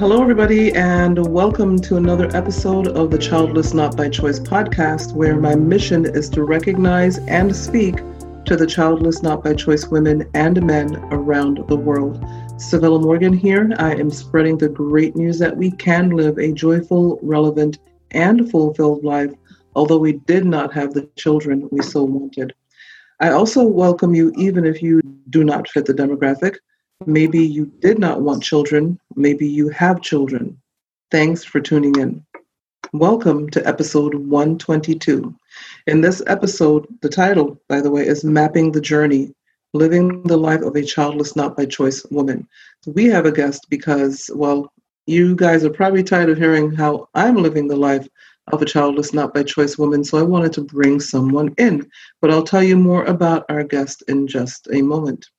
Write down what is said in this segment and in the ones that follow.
hello, everybody, and welcome to another episode of the Childless Not by Choice podcast, where my mission is to recognize and speak to the childless not by choice women and men around the world. Civilla Morgan here. I am spreading the great news that we can live a joyful, relevant, and fulfilled life, although we did not have the children we so wanted. I also welcome you, even if you do not fit the demographic. Maybe you did not want children. Maybe you have children. Thanks for tuning in. Welcome to episode 122. In this episode, the title, by the way, is Mapping the Journey Living the Life of a Childless Not by Choice Woman. We have a guest because, well, you guys are probably tired of hearing how I'm living the life of a childless not by choice woman, so I wanted to bring someone in. But I'll tell you more about our guest in just a moment.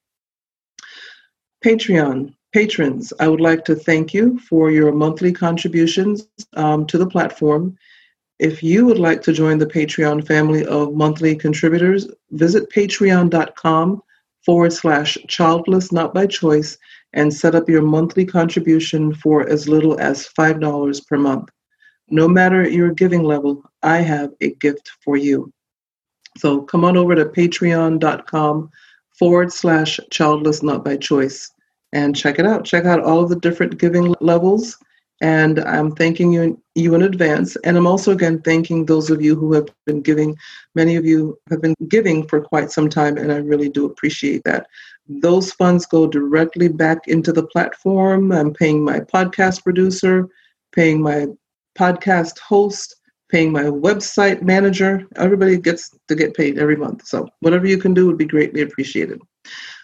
Patreon. Patrons, I would like to thank you for your monthly contributions um, to the platform. If you would like to join the Patreon family of monthly contributors, visit patreon.com forward slash childless not by choice and set up your monthly contribution for as little as $5 per month. No matter your giving level, I have a gift for you. So come on over to patreon.com forward slash childless not by choice and check it out. Check out all of the different giving levels. And I'm thanking you, you in advance. And I'm also, again, thanking those of you who have been giving. Many of you have been giving for quite some time, and I really do appreciate that. Those funds go directly back into the platform. I'm paying my podcast producer, paying my podcast host, paying my website manager. Everybody gets to get paid every month. So whatever you can do would be greatly appreciated.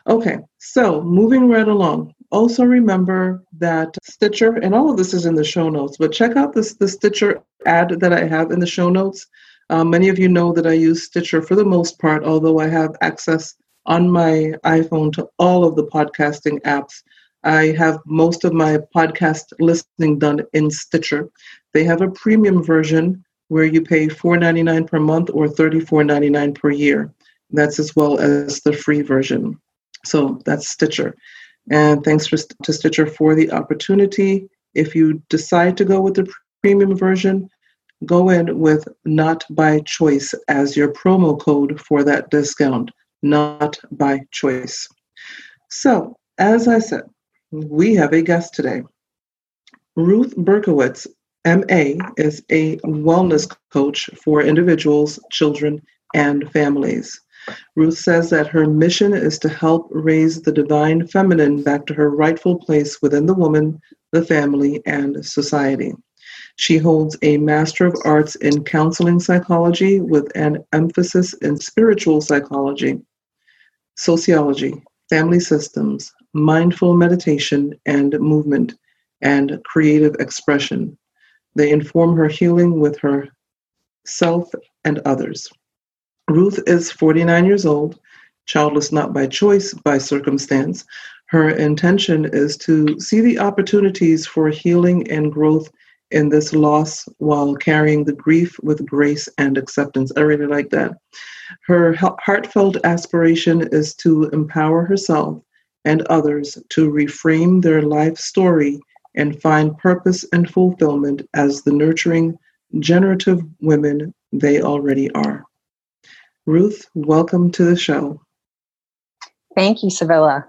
Okay, so moving right along. Also remember that Stitcher, and all of this is in the show notes, but check out this the Stitcher ad that I have in the show notes. Um, many of you know that I use Stitcher for the most part, although I have access on my iPhone to all of the podcasting apps. I have most of my podcast listening done in Stitcher. They have a premium version where you pay $4.99 per month or $34.99 per year. That's as well as the free version. So that's Stitcher. And thanks for, to Stitcher for the opportunity. If you decide to go with the premium version, go in with not by choice as your promo code for that discount. Not by choice. So, as I said, we have a guest today. Ruth Berkowitz, MA, is a wellness coach for individuals, children, and families. Ruth says that her mission is to help raise the divine feminine back to her rightful place within the woman, the family, and society. She holds a Master of Arts in Counseling Psychology with an emphasis in spiritual psychology, sociology, family systems, mindful meditation and movement, and creative expression. They inform her healing with her self and others. Ruth is 49 years old, childless not by choice, by circumstance. Her intention is to see the opportunities for healing and growth in this loss while carrying the grief with grace and acceptance. I really like that. Her heartfelt aspiration is to empower herself and others to reframe their life story and find purpose and fulfillment as the nurturing, generative women they already are. Ruth, welcome to the show. Thank you, Civilla.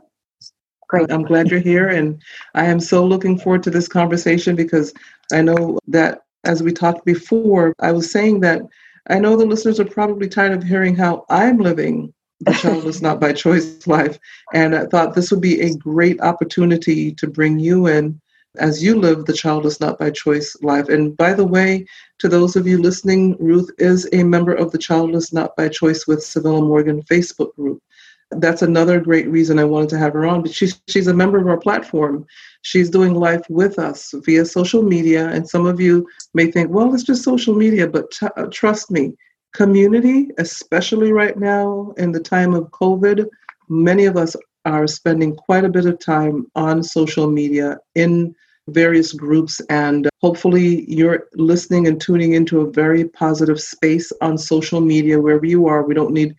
Great. I'm glad you're here, and I am so looking forward to this conversation because I know that as we talked before, I was saying that I know the listeners are probably tired of hearing how I'm living the childless not by choice life, and I thought this would be a great opportunity to bring you in as you live the childless not by choice life. And by the way, to those of you listening, Ruth is a member of the Childless Not by Choice with Civilla Morgan Facebook group. That's another great reason I wanted to have her on. But she's she's a member of our platform. She's doing life with us via social media. And some of you may think, well, it's just social media, but t- uh, trust me, community, especially right now in the time of COVID, many of us are spending quite a bit of time on social media in various groups and uh, hopefully you're listening and tuning into a very positive space on social media. Wherever you are we don't need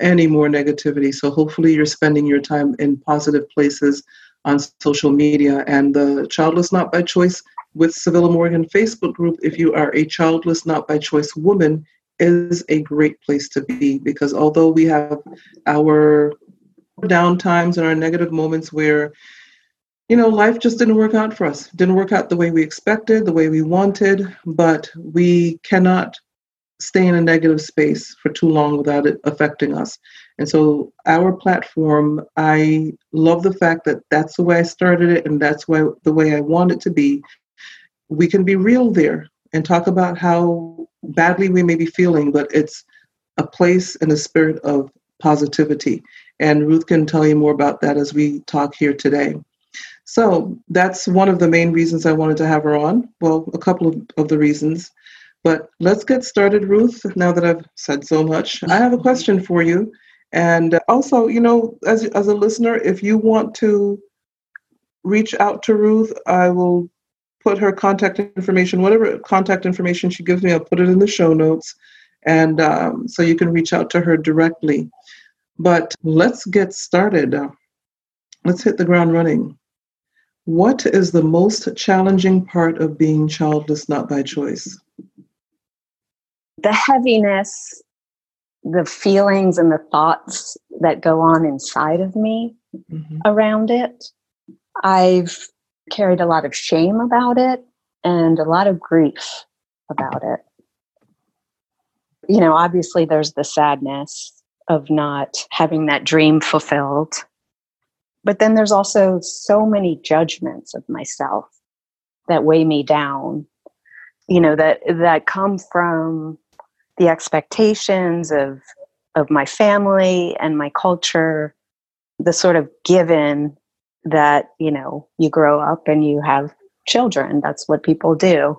any more negativity. So hopefully you're spending your time in positive places on social media. And the Childless Not by Choice with Civilla Morgan Facebook group, if you are a childless not by choice woman, is a great place to be. Because although we have our down times and our negative moments where you know life just didn't work out for us didn't work out the way we expected the way we wanted but we cannot stay in a negative space for too long without it affecting us and so our platform i love the fact that that's the way i started it and that's why the way i want it to be we can be real there and talk about how badly we may be feeling, but it's a place and a spirit of positivity. And Ruth can tell you more about that as we talk here today. So that's one of the main reasons I wanted to have her on. Well, a couple of, of the reasons. But let's get started, Ruth, now that I've said so much. I have a question for you. And also, you know, as, as a listener, if you want to reach out to Ruth, I will put her contact information, whatever contact information she gives me, I'll put it in the show notes. And um, so you can reach out to her directly. But let's get started. Let's hit the ground running. What is the most challenging part of being childless, not by choice? The heaviness, the feelings, and the thoughts that go on inside of me mm-hmm. around it. I've carried a lot of shame about it and a lot of grief about it. You know, obviously, there's the sadness of not having that dream fulfilled. But then there's also so many judgments of myself that weigh me down, you know, that that come from the expectations of of my family and my culture, the sort of given that you know you grow up and you have children. That's what people do.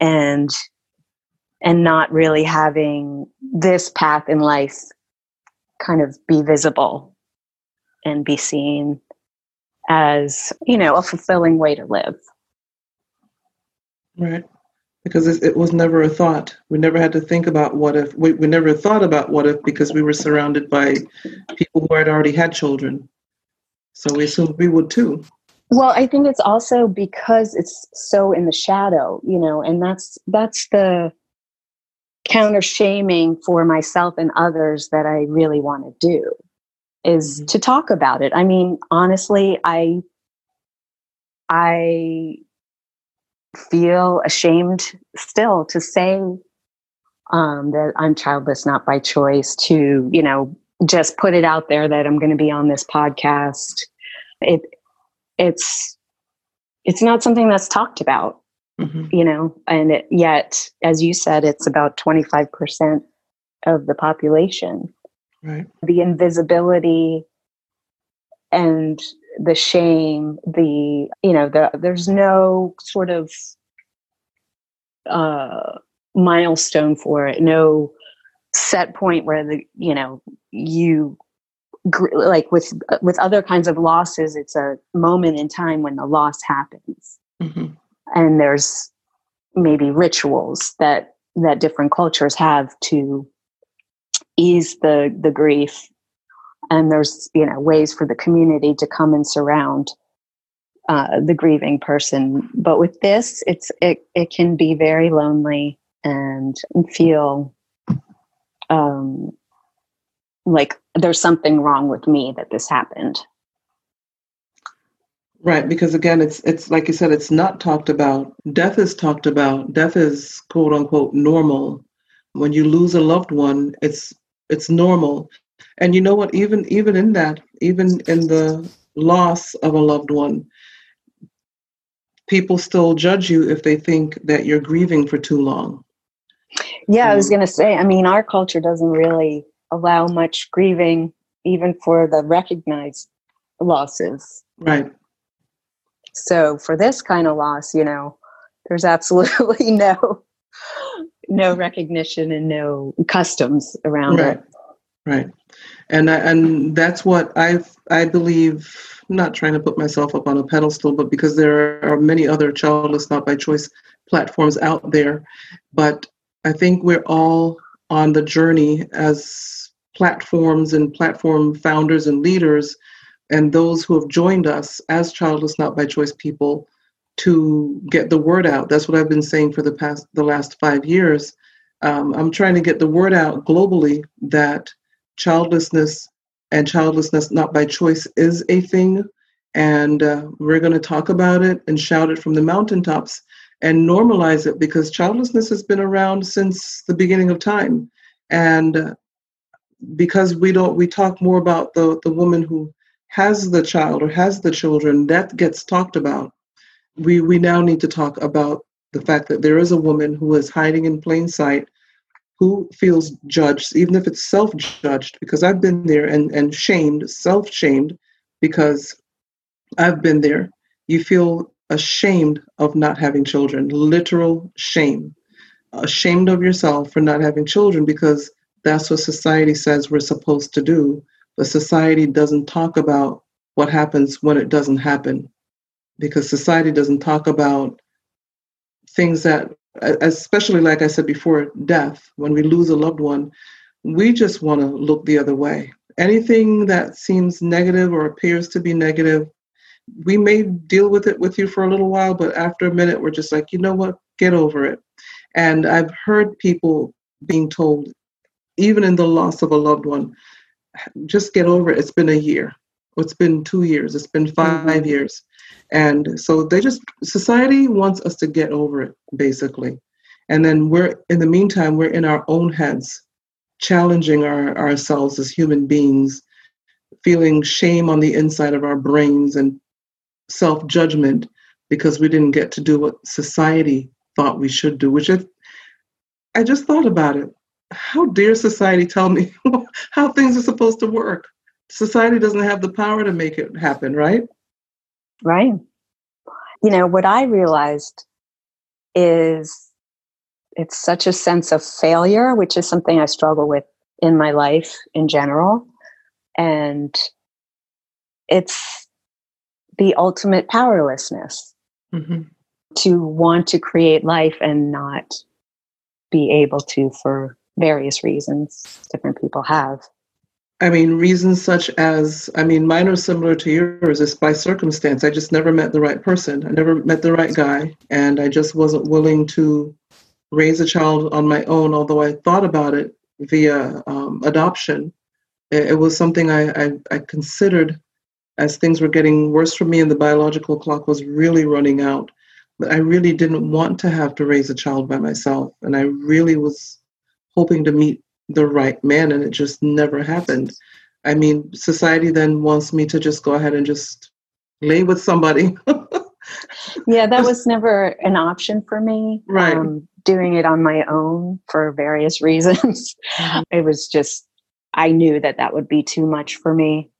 And and not really having this path in life kind of be visible and be seen as you know a fulfilling way to live. Right. Because it, was never a thought. We never had to think about what if. We, we never thought about what if because we were surrounded by people who had already had children. So we assumed we would too. Well, I think it's also because it's so in the shadow, you know, and that's that's the counter shaming for myself and others that I really want to do is mm-hmm. to talk about it. I mean, honestly, I I feel ashamed still to say um, that I'm childless not by choice, to, you know, just put it out there that I'm going to be on this podcast. It it's it's not something that's talked about, mm-hmm. you know, and it, yet, as you said, it's about 25% of the population. Right. The invisibility and the shame, the, you know, the, there's no sort of uh, milestone for it, no set point where the you know you like with with other kinds of losses it's a moment in time when the loss happens mm-hmm. and there's maybe rituals that that different cultures have to ease the the grief and there's you know ways for the community to come and surround uh, the grieving person but with this it's it, it can be very lonely and feel um, like there's something wrong with me that this happened. Right, because again, it's it's like you said, it's not talked about. Death is talked about. Death is quote unquote normal. When you lose a loved one, it's it's normal. And you know what? Even even in that, even in the loss of a loved one, people still judge you if they think that you're grieving for too long. Yeah, I was um, going to say, I mean, our culture doesn't really allow much grieving, even for the recognized losses. Right. So for this kind of loss, you know, there's absolutely no no recognition and no customs around right. it. Right. And I, and that's what I I believe. not trying to put myself up on a pedestal, but because there are many other childless not by choice platforms out there, but I think we're all on the journey as platforms and platform founders and leaders. and those who have joined us as childless not by choice people to get the word out. That's what I've been saying for the past the last five years. Um, I'm trying to get the word out globally that childlessness and childlessness not by choice is a thing, and uh, we're going to talk about it and shout it from the mountaintops and normalize it because childlessness has been around since the beginning of time, and uh, because we don't we talk more about the the woman who has the child or has the children that gets talked about we we now need to talk about the fact that there is a woman who is hiding in plain sight who feels judged even if it's self-judged because i've been there and and shamed self-shamed because i've been there. You feel ashamed of not having children literal shame. Ashamed of yourself for not having children because that's what society says we're supposed to do but society doesn't talk about what happens when it doesn't happen because society doesn't talk about things that especially like i said before death when we lose a loved one we just want to look the other way. Anything that seems negative or appears to be negative we may deal with it with you for a little while but after a minute we're just like you know what? Get over it. And i've heard people being told even in the loss of a loved one just get over it. It's been a year it's been two years it's been 5 mm-hmm. years and so they just, society wants us to get over it, basically. And then we're, in the meantime, we're in our own heads, challenging our, ourselves as human beings, feeling shame on the inside of our brains and self judgment because we didn't get to do what society thought we should do, which if, I just thought about it. How dare society tell me how things are supposed to work? Society doesn't have the power to make it happen, right? Right. You know, what I realized is it's such a sense of failure, which is something I struggle with in my life in general. And it's the ultimate powerlessness mm-hmm. to want to create life and not be able to for various reasons different people have. I mean, reasons such as, I mean, mine are similar to yours. It's by circumstance. I just never met the right person. I never met the right guy. And I just wasn't willing to raise a child on my own, although I thought about it via um, adoption. It, it, was something I, I, I considered as things were getting worse for me and the biological clock was really running out. But I really didn't want to have to raise a child by myself. And I really was hoping to meet the right man and it just never happened i mean society then wants me to just go ahead and just lay with somebody yeah that was never an option for me right um, doing it on my own for various reasons mm-hmm. it was just i knew that that would be too much for me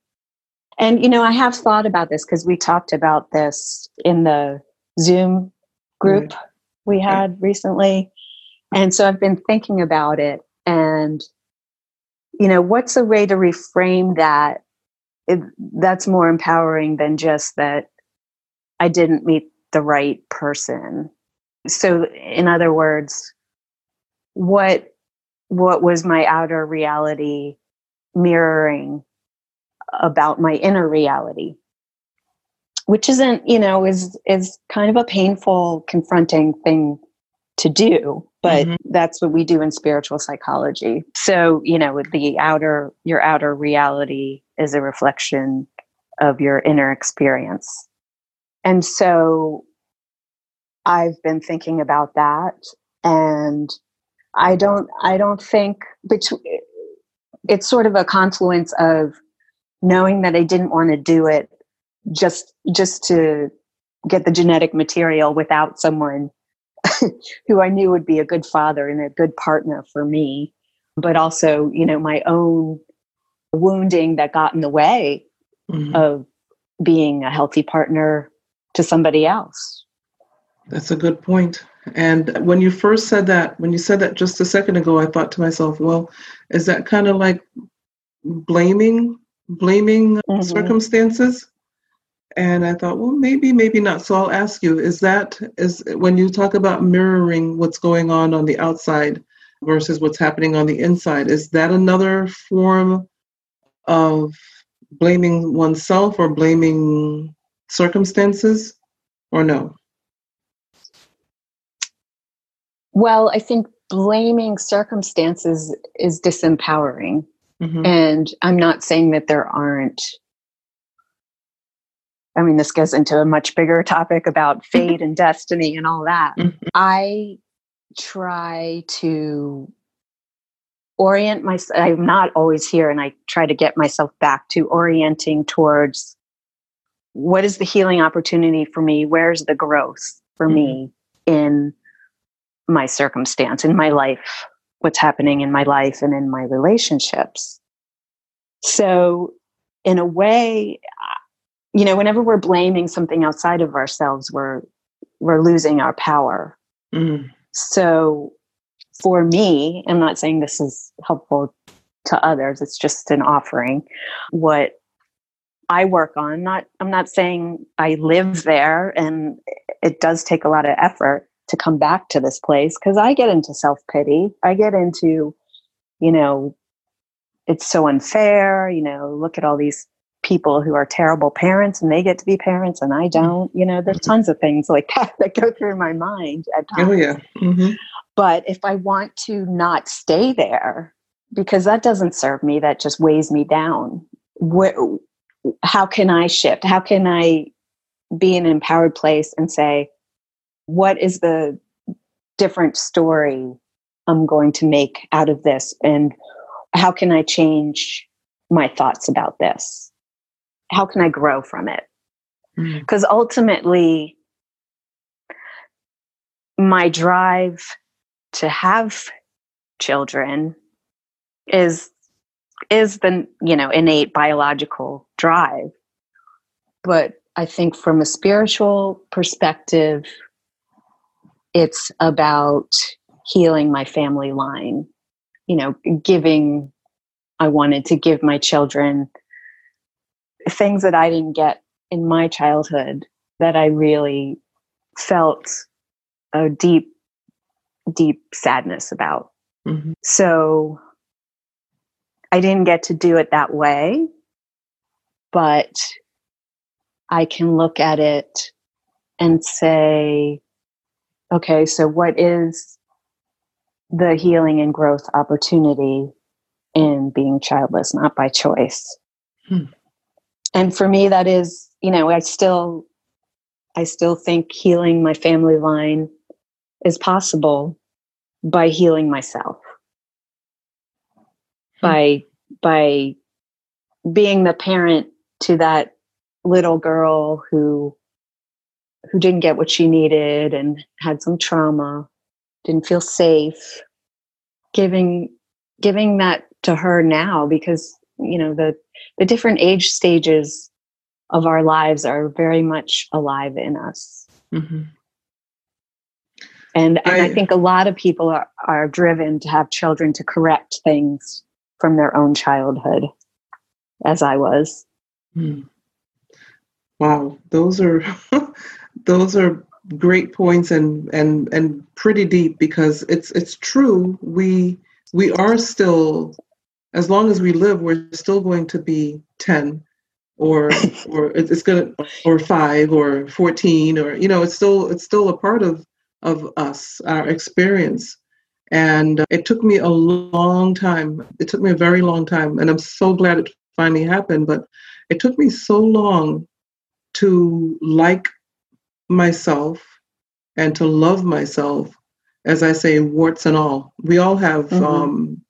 and you know i have thought about this because we talked about this in the zoom group right. we had right. recently and so i've been thinking about it and you know what's a way to reframe that it, that's more empowering than just that i didn't meet the right person? So in other words what what was my outer reality mirroring about my inner reality? Which isn't you know is is kind of a painful confronting thing to do but mm-hmm. that's what we do in spiritual psychology so you know the outer your outer reality is a reflection of your inner experience and so i've been thinking about that and i don't i don't think between it's sort of a confluence of knowing that i didn't want to do it just just to get the genetic material without someone who I knew would be a good father and a good partner for me, but also, you know, my own wounding that got in the way mm-hmm. of being a healthy partner to somebody else. That's a good point. And when you first said that, when you said that just a second ago, I thought to myself, well, is that kind of like blaming blaming mm-hmm. circumstances? And I thought, well, maybe, maybe not. So I'll ask you: Is that is when you talk about mirroring what's going on on the outside versus what's happening on the inside? Is that another form of blaming oneself or blaming circumstances, or no? Well, I think blaming circumstances is disempowering. Mm-hmm. And I'm not saying that there aren't. I mean, this goes into a much bigger topic about fate and destiny and all that. Mm-hmm. I try to orient myself. I'm not always here, and I try to get myself back to orienting towards what is the healing opportunity for me? Where's the growth for mm-hmm. me in my circumstance, in my life, what's happening in my life and in my relationships? So, in a way, you know, whenever we're blaming something outside of ourselves, we're we're losing our power. Mm. So, for me, I'm not saying this is helpful to others. It's just an offering. What I work on, not I'm not saying I live there, and it does take a lot of effort to come back to this place because I get into self pity. I get into, you know, it's so unfair. You know, look at all these people who are terrible parents and they get to be parents and I mm-hmm. don't. You know, there's mm-hmm. tons of things like that that go through my mind at times. Oh, yeah. Mm-hmm. But if I want to not stay there, because that doesn't serve me, that just weighs me down. Where, how can I shift? How can I be in an empowered place and say, what is the different story I'm going to make out of this? And how can I change my thoughts about this? How can I grow from it? Because mm. ultimately, my drive to have children is is the you know innate biological drive but i think from a spiritual perspective it's about healing my family line you know giving i wanted to give my children things that i didn't get in my childhood that i really felt a deep deep sadness about mm-hmm. so I didn't get to do it that way, but I can look at it and say, okay, so what is the healing and growth opportunity in being childless, not by choice? Hmm. And for me, that is, you know, I still, I still think healing my family line is possible by healing myself. Hmm. By by being the parent to that little girl who who didn't get what she needed and had some trauma didn't feel safe giving giving that to her now because you know the the different age stages of our lives are very much alive in us mm-hmm. and, and I, I, think a lot of people are, are driven to have children to correct things from their own childhood, as I was. Hmm. Wow, those are those are great points and and and pretty deep because it's it's true. We we are still, as long as we live, we're still going to be ten or or it's gonna or five or 14 or you know it's still it's still a part of of us our experience and uh, it took me a long time. It took me a very long time. And I'm so glad it finally happened. But it took me so long to like myself and to love myself, as I say, warts and all. We all have mm-hmm. um,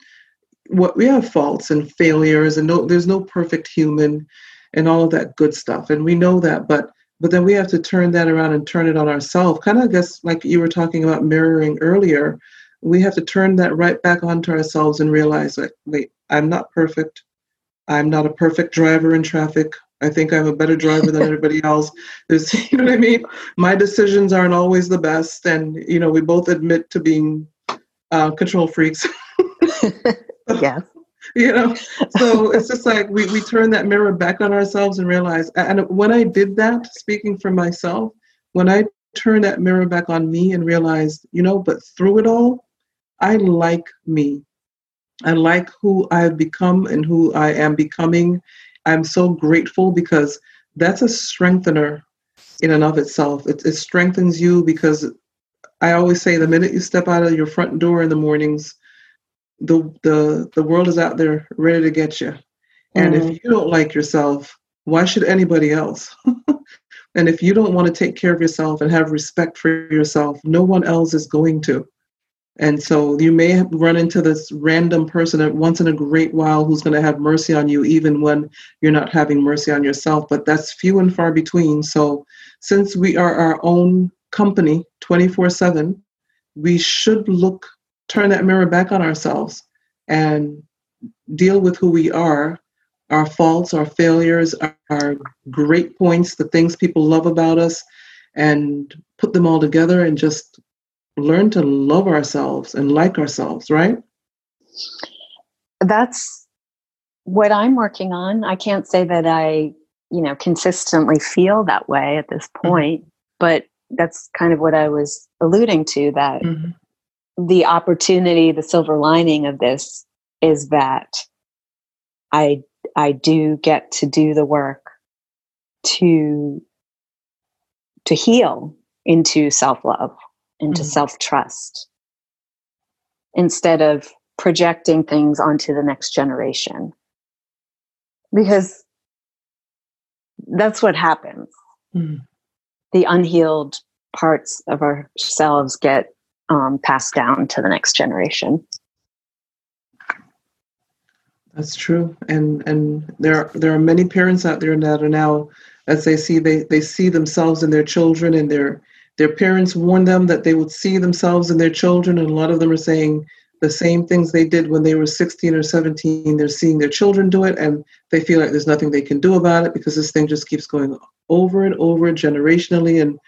what we have faults and failures, and no, there's no perfect human, and all of that good stuff. And we know that, but but then we have to turn that around and turn it on ourselves. Kind of, I guess, like you were talking about mirroring earlier we have to turn that right back onto ourselves and realize that wait i'm not perfect. I'm not a perfect driver in traffic. I think i'm a better driver than everybody else. There's you know what i mean? My decisions aren't always the best and you know we both admit to being uh, control freaks yeah you know so it's just like we, we turn that mirror back on ourselves and realize and when i did that speaking for myself when i turned that mirror back on me and realized you know but through it all I like me. I like who I've become and who I am becoming. I'm so grateful because that's a strengthener in and of itself. It, it strengthens you because I always say the minute you step out of your front door in the mornings, the the the world is out there ready to get you. And mm. if you don't like yourself, why should anybody else? and if you don't want to take care of yourself and have respect for yourself, no one else is going to. And so you may run into this random person once in a great while who's going to have mercy on you, even when you're not having mercy on yourself. But that's few and far between. So since we are our own company 24 7, we should look, turn that mirror back on ourselves and deal with who we are our faults, our failures, our great points, the things people love about us, and put them all together and just learn to love ourselves and like ourselves, right? That's what I'm working on. I can't say that I, you know, consistently feel that way at this mm-hmm. point, mm-hmm. but that's kind of what I was alluding to that mm-hmm. The opportunity, the silver lining of this is that I I do get to do the work to to heal into self-love, into mm-hmm. self-trust instead of projecting things onto the next generation. Because that's what happens. Mm-hmm. The unhealed parts of ourselves get um, passed down to the next generation. That's true, and and there there are many parents out there that are now, as they see they they see themselves in their children, and their their parents warn them that they would see themselves in their children, and a lot of them are saying the same things they did when they were 16 or 17. They're seeing their children do it, and they feel like there's nothing they can do about it because this thing just keeps going over and over generationally, and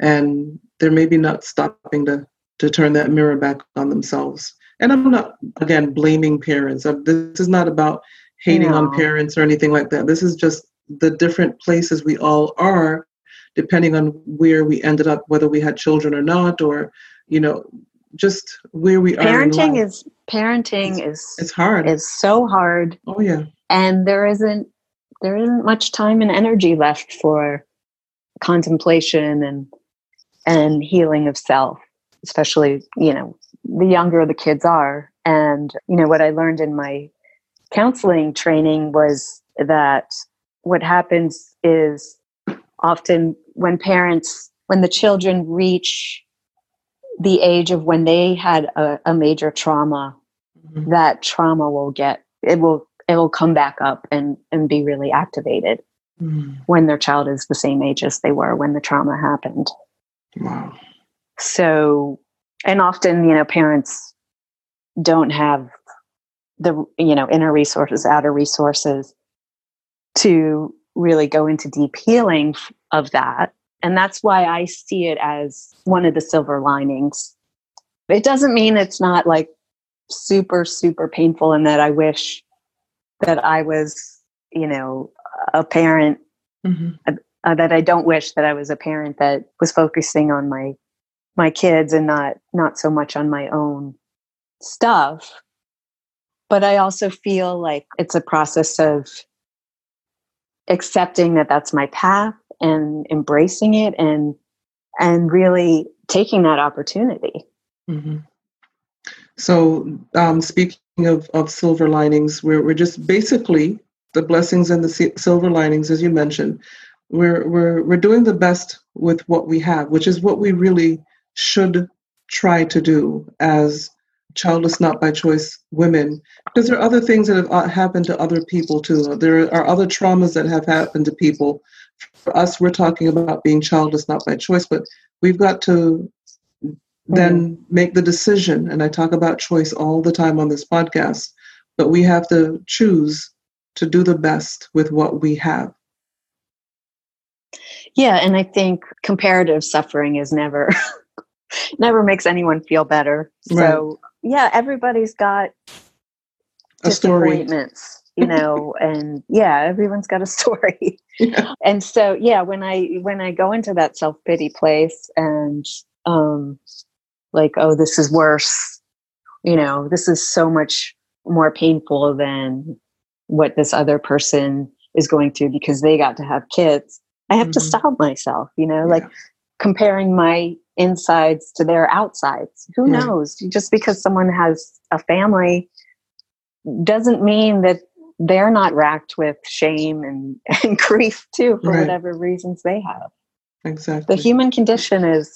and they're maybe not stopping to to turn that mirror back on themselves and I'm not again blaming parents. Uh, this is not about hating no. on parents or anything like that. This is just the different places we all are, depending on where we ended up, whether we had children or not, or you know, just where we parenting are. Parenting is parenting it's, is it's hard. It's so hard. Oh yeah. And there isn't there isn't much time and energy left for contemplation and and healing of self especially you know the younger the kids are. And, you know, what I learned in my counseling training was that what happens is often when parents, when the children reach the age of when they had a, a major trauma, mm-hmm. that trauma will get, it will, it will come back up and, and be really activated mm-hmm. when their child is the same age as they were when the trauma happened. Wow. So and often you know parents don't have the you know inner resources outer resources to really go into deep healing of that and that's why i see it as one of the silver linings it doesn't mean it's not like super super painful and that i wish that i was you know a parent mm-hmm. uh, that i don't wish that i was a parent that was focusing on my my kids and not not so much on my own stuff. But i also feel like it's a process of accepting that that's my path and embracing it and and really taking that opportunity. Mm-hmm. so um, speaking of, of silver linings we're, we're just basically the blessings and the silver linings as you mentioned. We're, we're we're doing the best with what we have which is what we really should try to do as childless not by choice women. Because there are other things that have uh, happened to other people too. There are other traumas that have happened to people. For us we're talking about being childless not by choice but we've got to then mm-hmm. make the decision and i talk about choice all the time on this podcast but we have to choose to do the best with what we have. Yeah and i think comparative suffering is never never makes anyone feel better. Right. So yeah, everybody's got a disappointments, you know, and yeah, everyone's got a story. Yeah. And so yeah, when I when I go into that self pity place and um like, oh, this is worse, you know, this is so much more painful than what this other person is going through because they got to have kids. I have mm-hmm. to stop myself, you know, yeah. like comparing my insides to their outsides. Who yeah. knows? Just because someone has a family doesn't mean that they're not racked with shame and, and grief too for right. whatever reasons they have. Exactly. The human condition is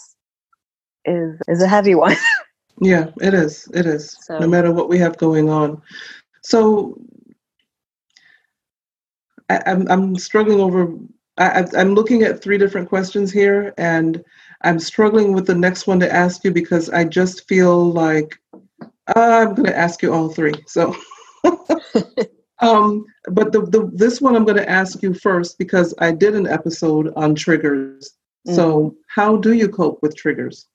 is is a heavy one. yeah, it is. It is. So, no matter what we have going on. So I, am I'm, I'm struggling over. I, I'm looking at three different questions here, and I'm struggling with the next one to ask you because I just feel like uh, I'm going to ask you all three. So, um, but the, the this one I'm going to ask you first because I did an episode on triggers. Mm-hmm. So, how do you cope with triggers?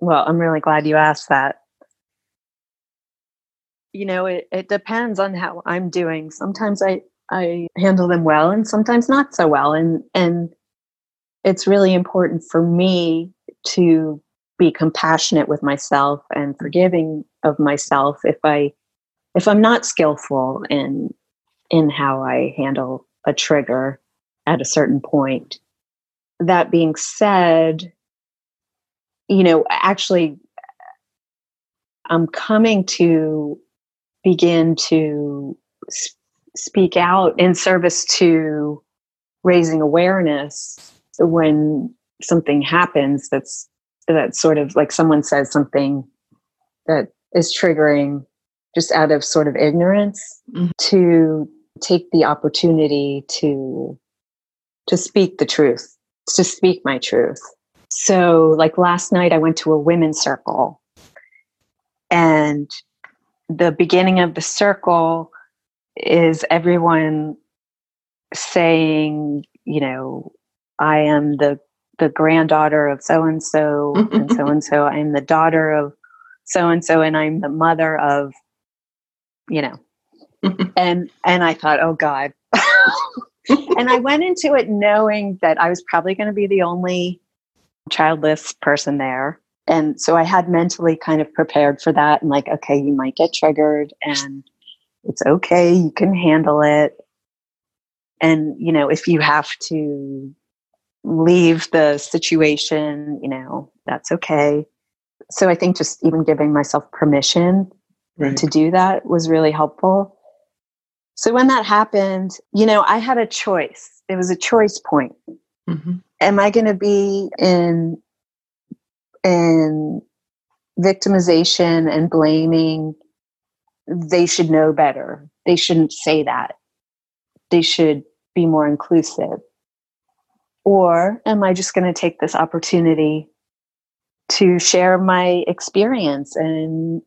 Well, I'm really glad you asked that you know it, it depends on how i'm doing sometimes i I handle them well and sometimes not so well. And and it's really important for me to be compassionate with myself and forgiving of myself if I if I'm not skillful in in how I handle a trigger at a certain point. That being said, you know, actually I'm coming to begin to speak out in service to raising awareness when something happens that's that's sort of like someone says something that is triggering just out of sort of ignorance mm-hmm. to take the opportunity to to speak the truth to speak my truth so like last night i went to a women's circle and the beginning of the circle is everyone saying, you know, I am the the granddaughter of so and so and so and so. I'm the daughter of so and so, and I'm the mother of, you know, and and I thought, oh God. and I went into it knowing that I was probably going to be the only childless person there. And so I had mentally kind of prepared for that and like, okay, you might get triggered and it's okay. You can handle it. And, you know, if you have to leave the situation, you know, that's okay. So I think just even giving myself permission right. to do that was really helpful. So when that happened, you know, I had a choice. It was a choice point. Mm-hmm. Am I going to be in in victimization and blaming they should know better. They shouldn't say that. They should be more inclusive. Or am I just going to take this opportunity to share my experience and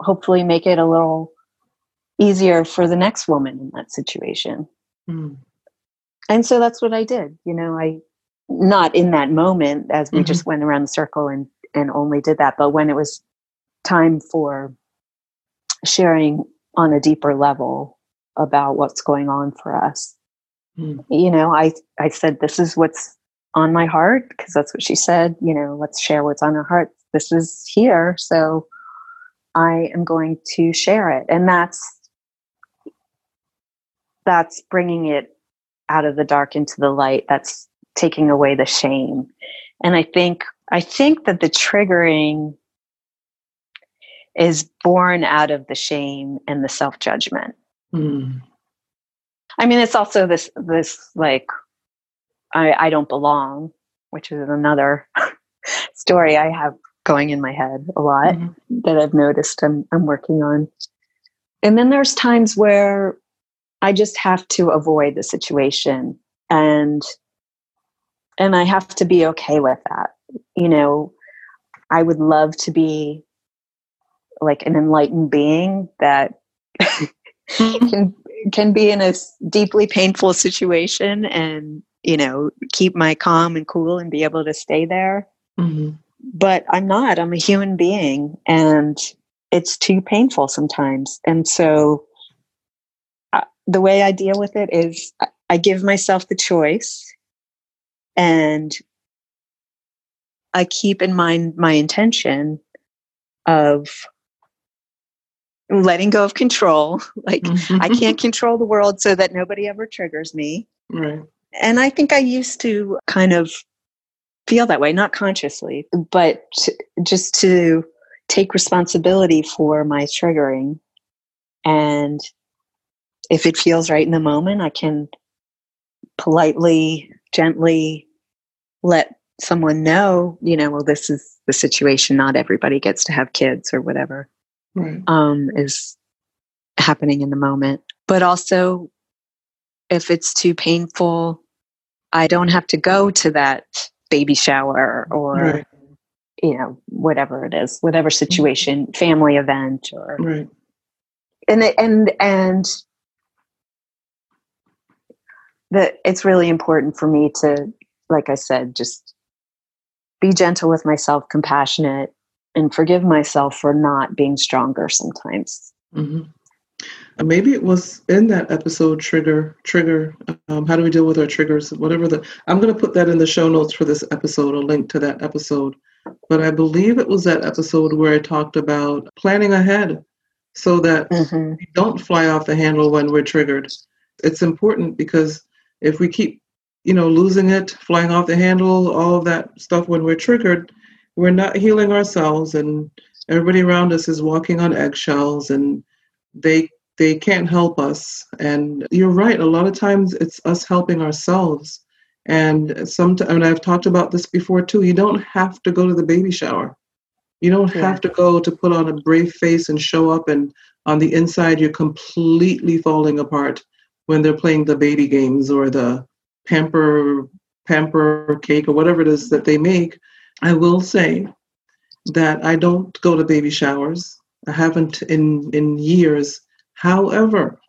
hopefully make it a little easier for the next woman in that situation? Mm. And so that's what I did. You know, I not in that moment as we mm-hmm. just went around the circle and and only did that, but when it was time for sharing on a deeper level about what's going on for us. Mm. You know, I I said this is what's on my heart because that's what she said, you know, let's share what's on our heart. This is here, so I am going to share it. And that's that's bringing it out of the dark into the light. That's taking away the shame. And I think I think that the triggering is born out of the shame and the self judgment. Mm. I mean, it's also this this like I, I don't belong, which is another story I have going in my head a lot mm-hmm. that I've noticed I'm I'm working on. And then there's times where I just have to avoid the situation and and I have to be okay with that. You know, I would love to be like an enlightened being that can can be in a deeply painful situation and you know keep my calm and cool and be able to stay there. Mm-hmm. but i'm not. I'm a human being and it's too painful sometimes. And so uh, the way i deal with it is I, I give myself the choice and i keep in mind my intention of letting go of control. Like mm-hmm. I can't control the world so that nobody ever triggers me. Right. And I think I used to kind of feel that way, not consciously, but just to take responsibility for my triggering. And if it feels right in the moment, I can politely, gently let someone know, you know, well, this is the situation. Not everybody gets to have kids or whatever right. um, is happening in the moment. But also, if it's too painful, I don't have to go to that baby shower or, right. you know, whatever it is, whatever mm-hmm. situation, family event or, right. and, and, and, that it's really important for me to, like I said, just be gentle with myself, compassionate, and forgive myself for not being stronger sometimes. Mm-hmm. maybe it was in that episode trigger trigger um, how do we deal with our triggers whatever the i'm going to put that in the show notes for this episode a link to that episode but i believe it was that episode where i talked about planning ahead so that mm-hmm. we don't fly off the handle when we're triggered it's important because if we keep you know losing it flying off the handle all of that stuff when we're triggered we're not healing ourselves and everybody around us is walking on eggshells and they they can't help us. And you're right a lot of times it's us helping ourselves. And some and i've talked about this before too you don't have to go to the baby shower. You don't yeah. have to go to put on a brave face and show up and on the inside you're completely falling apart when they're playing the baby games or the pamper pamper cake or whatever it is that they make I will say that I don't go to baby showers. I haven't in, in years. However,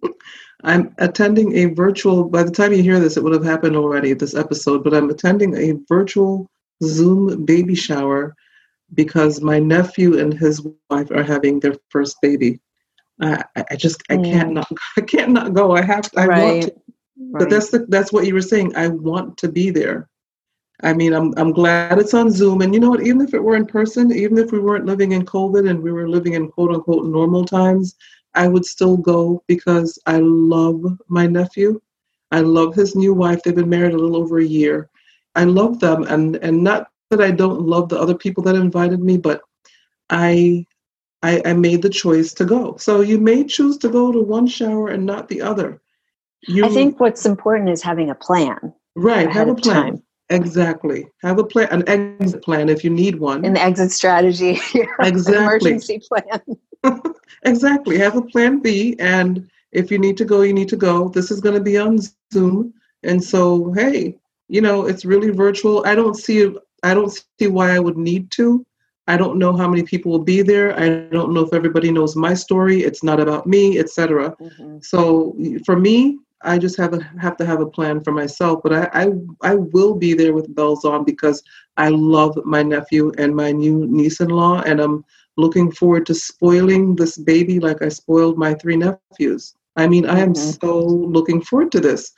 I'm attending a virtual, by the time you hear this, it would have happened already, this episode, but I'm attending a virtual Zoom baby shower because my nephew and his wife are having their first baby. I, I just I can't mm. not I can't not go. I have to, I right. want to, right. but that's the that's what you were saying. I want to be there. I mean, I'm I'm glad it's on Zoom. And you know what? Even if it were in person, even if we weren't living in COVID and we were living in quote unquote normal times, I would still go because I love my nephew. I love his new wife. They've been married a little over a year. I love them, and and not that I don't love the other people that invited me, but I I, I made the choice to go. So you may choose to go to one shower and not the other. You, I think what's important is having a plan. Right, have a plan. Time. Exactly. Have a plan, an exit plan if you need one. An exit strategy. exactly. emergency plan. exactly. Have a plan B, and if you need to go, you need to go. This is going to be on Zoom, and so hey, you know it's really virtual. I don't see. I don't see why I would need to. I don't know how many people will be there. I don't know if everybody knows my story. It's not about me, etc. Mm-hmm. So for me, I just have a, have to have a plan for myself. But I, I I will be there with bells on because I love my nephew and my new niece-in-law, and I'm looking forward to spoiling this baby like I spoiled my three nephews. I mean, I am mm-hmm. so looking forward to this.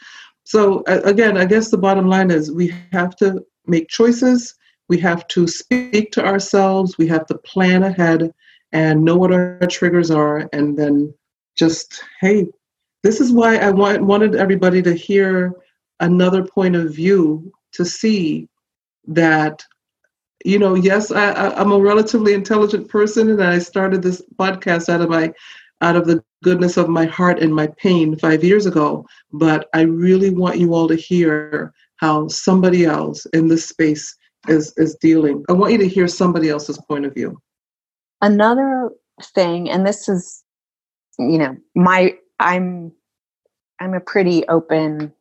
So again, I guess the bottom line is we have to make choices. We have to speak to ourselves. We have to plan ahead and know what our triggers are, and then just hey, this is why I want, wanted everybody to hear another point of view to see that, you know, yes, I, I'm a relatively intelligent person, and I started this podcast out of my out of the goodness of my heart and my pain five years ago. But I really want you all to hear how somebody else in this space is is dealing. I want you to hear somebody else's point of view. Another thing, and this is, you know, my I'm I'm a pretty open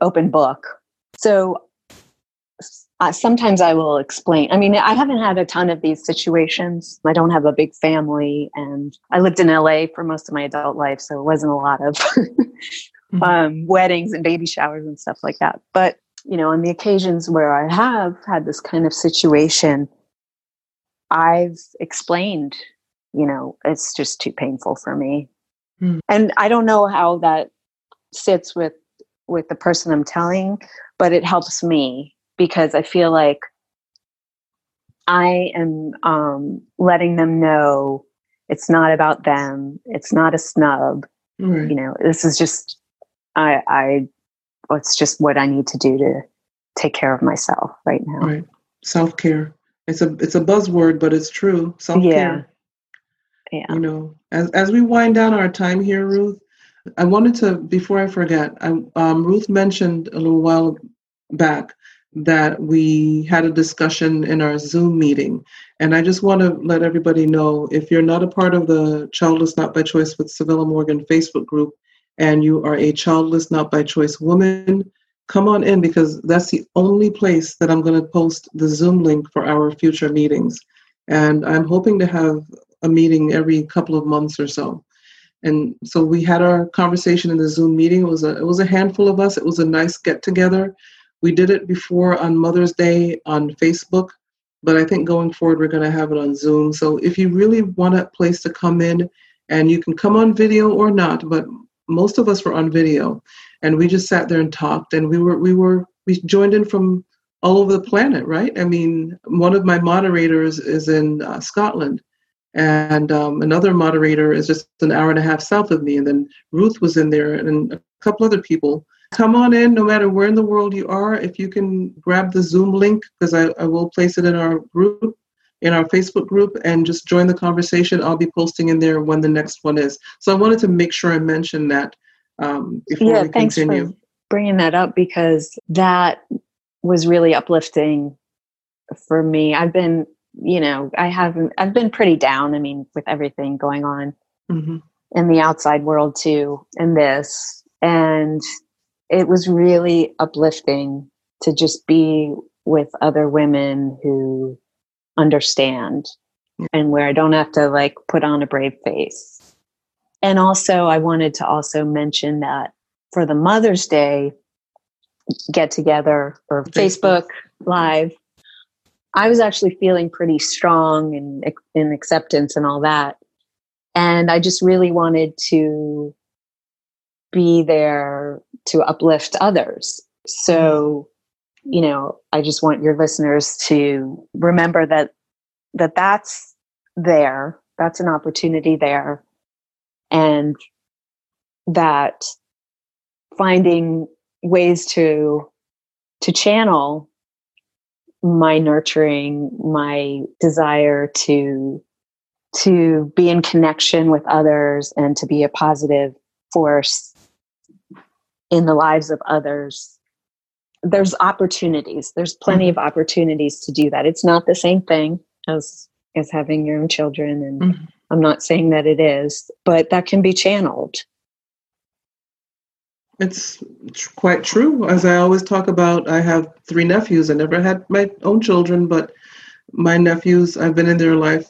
open book. So uh, sometimes I will explain. I mean, I haven't had a ton of these situations. I don't have a big family, and I lived in LA for most of my adult life, so it wasn't a lot of mm-hmm. um, weddings and baby showers and stuff like that. But you know, on the occasions where I have had this kind of situation, I've explained. You know, it's just too painful for me. Mm. And I don't know how that sits with with the person I'm telling, but it helps me because I feel like I am um, letting them know it's not about them it's not a snub you know this is just i i it's just what i need to do to take care of myself right now. Right. Self-care. It's a it's a buzzword but it's true. Self-care. Yeah. Yeah you know as as we wind down our time here ruth i wanted to before i forget I, um, ruth mentioned a little while back that we had a discussion in our Zoom meeting. And I just want to let everybody know if you're not a part of the Childless Not by Choice with Civilla Morgan Facebook group and you are a childless not by choice woman, come on in because that's the only place that I'm going to post the Zoom link for our future meetings. And I'm hoping to have a meeting every couple of months or so. And so we had our conversation in the Zoom meeting. It was a it was a handful of us. It was a nice get together we did it before on Mother's Day on Facebook, but I think going forward we're going to have it on Zoom. So if you really want a place to come in, and you can come on video or not, but most of us were on video, and we just sat there and talked, and we were we were we joined in from all over the planet, right? I mean, one of my moderators is in uh, Scotland, and um, another moderator is just an hour and a half south of me, and then Ruth was in there, and a couple other people. Come on in no matter where in the world you are if you can grab the zoom link because I, I, will place it in our group in our facebook group and just join the conversation. I'll be posting in there when the next one is. So i wanted to make sure i mentioned that um, before yeah, we thanks continue. for bringing that up because that was really uplifting for me. I've been you know i haven't i've been pretty down i mean with everything going on mm-hmm. in the outside world too and this and it was really uplifting to just be with other women who understand and where I don't have to like put on a brave face. And also, I wanted to also mention that for the Mother's Day get together or Facebook, Facebook Live, I was actually feeling pretty strong in, in acceptance and all that. And I just really wanted to be there to uplift others. So, mm-hmm. you know, I just want your listeners to remember that that that's there, that's an opportunity there and that finding ways to to channel my nurturing my desire to to be in connection with others and to be a positive force in the lives of others there's opportunities there's plenty mm-hmm. of opportunities to do that it's not the same thing as as having your own children and mm-hmm. i'm not saying that it is but that can be channeled it's quite true. As i always talk about i have three nephews. I never had my own children but my nephews i've been in their life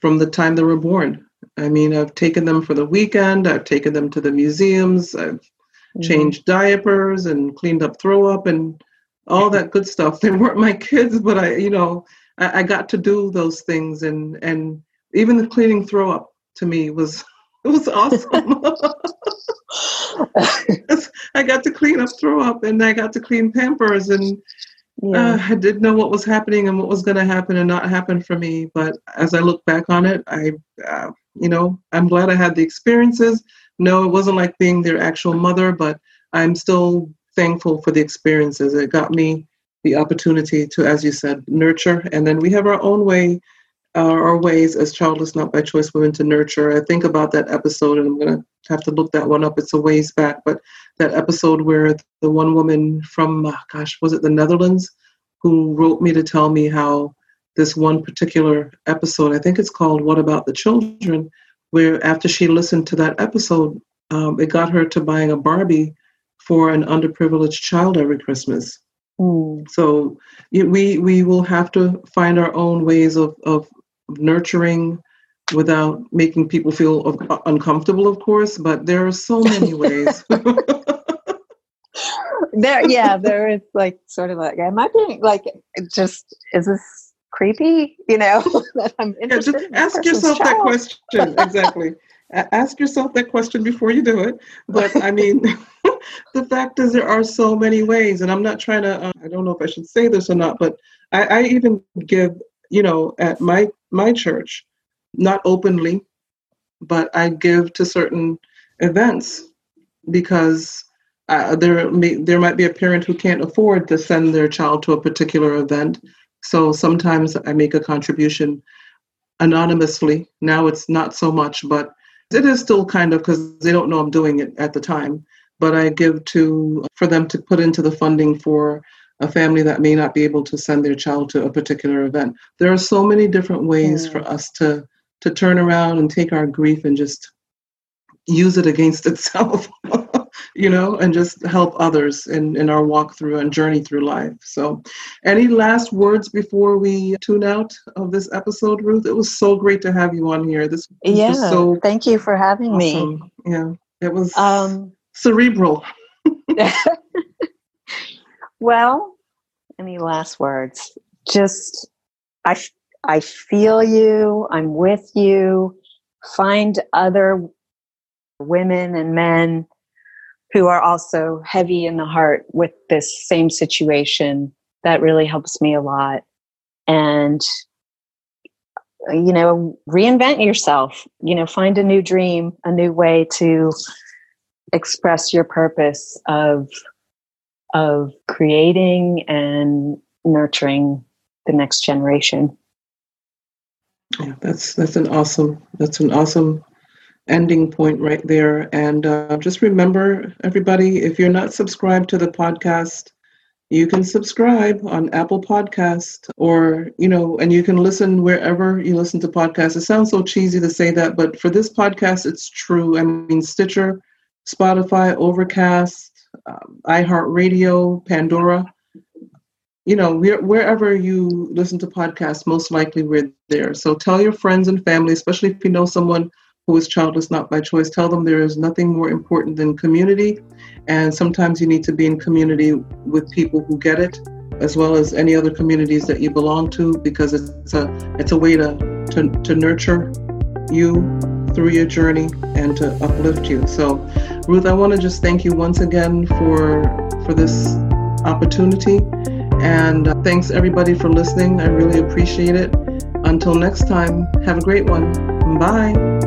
from the time they were born. I mean i've taken them for the weekend. I've taken them to the museums. I've mm-hmm. changed diapers and cleaned up throw up and all that good stuff. They weren't my kids, but I, you know, I, I got to do those things. And and even the cleaning throw up to me was it was awesome. I got to clean up throw up and I got to clean pampers and yeah. uh, I didn't know what was happening and what was going to happen and not happen for me. But as I look back on it, I, uh, you know, I'm glad I had the experiences no, it wasn't like being their actual mother, but I'm still thankful for the experiences. It got me the opportunity to, as you said, nurture. And then we have our own way, uh, our ways as childless, not by choice women to nurture. I think about that episode, and I'm going to have to look that one up. It's a ways back, but that episode where the one woman from, oh gosh, was it the Netherlands, who wrote me to tell me how this one particular episode, I think it's called What About the Children, where after she listened to that episode, um, it got her to buying a Barbie for an underprivileged child every Christmas. Mm. So we we will have to find our own ways of of nurturing without making people feel uncomfortable, of course. But there are so many ways. there, yeah, there is like sort of like, am I being like just is this creepy, you know, that I'm interested. Yeah, just ask yourself child. that question. exactly. ask yourself that question before you do it. But I mean, the fact is, there are so many ways, and I'm not trying to. Uh, I don't know if I should say this or not, but I, I even give, you know, at my my church, not openly, but I give to certain events because uh, there may, there might be a parent who can't afford to send their child to a particular event. So sometimes I make a contribution anonymously. Now it's not so much, but it is still kind of because they don't know I'm doing it at the time. But I give to for them to put into the funding for a family that may not be able to send their child to a particular event. There are so many different ways mm. for us to to turn around and take our grief and just use it against itself, you know, and just help others in, in our walk through and journey through life. So, any last words before we tune out of this episode, Ruth? It was so great to have you on here. This yeah, so thank you for having awesome. me. Yeah, it was um, cerebral. well, any last words? Just I I feel you. I'm with you. Find other women and men who are also heavy in the heart with this same situation. That really helps me a lot. And, you know, reinvent yourself, you know, find a new dream, a new way to express your purpose of of creating and nurturing the next generation. Yeah, that's that's an awesome that's an awesome ending point right there. And uh, just remember, everybody, if you're not subscribed to the podcast, you can subscribe on Apple Podcast or, you know, and you can listen wherever you listen to podcasts. It sounds so cheesy to say that, but for this podcast, it's true. I mean, Stitcher, Spotify, Overcast, um, iHeartRadio, Pandora, you know, wherever you listen to podcasts, most likely we're there. So tell your friends and family, especially if you know someone who is childless not by choice. Tell them there is nothing more important than community. And sometimes you need to be in community with people who get it, as well as any other communities that you belong to, because it's a it's a way to to, to nurture you through your journey and to uplift you. So Ruth, I want to just thank you once again for for this opportunity. And uh, thanks everybody for listening. I really appreciate it. Until next time, have a great one. Bye.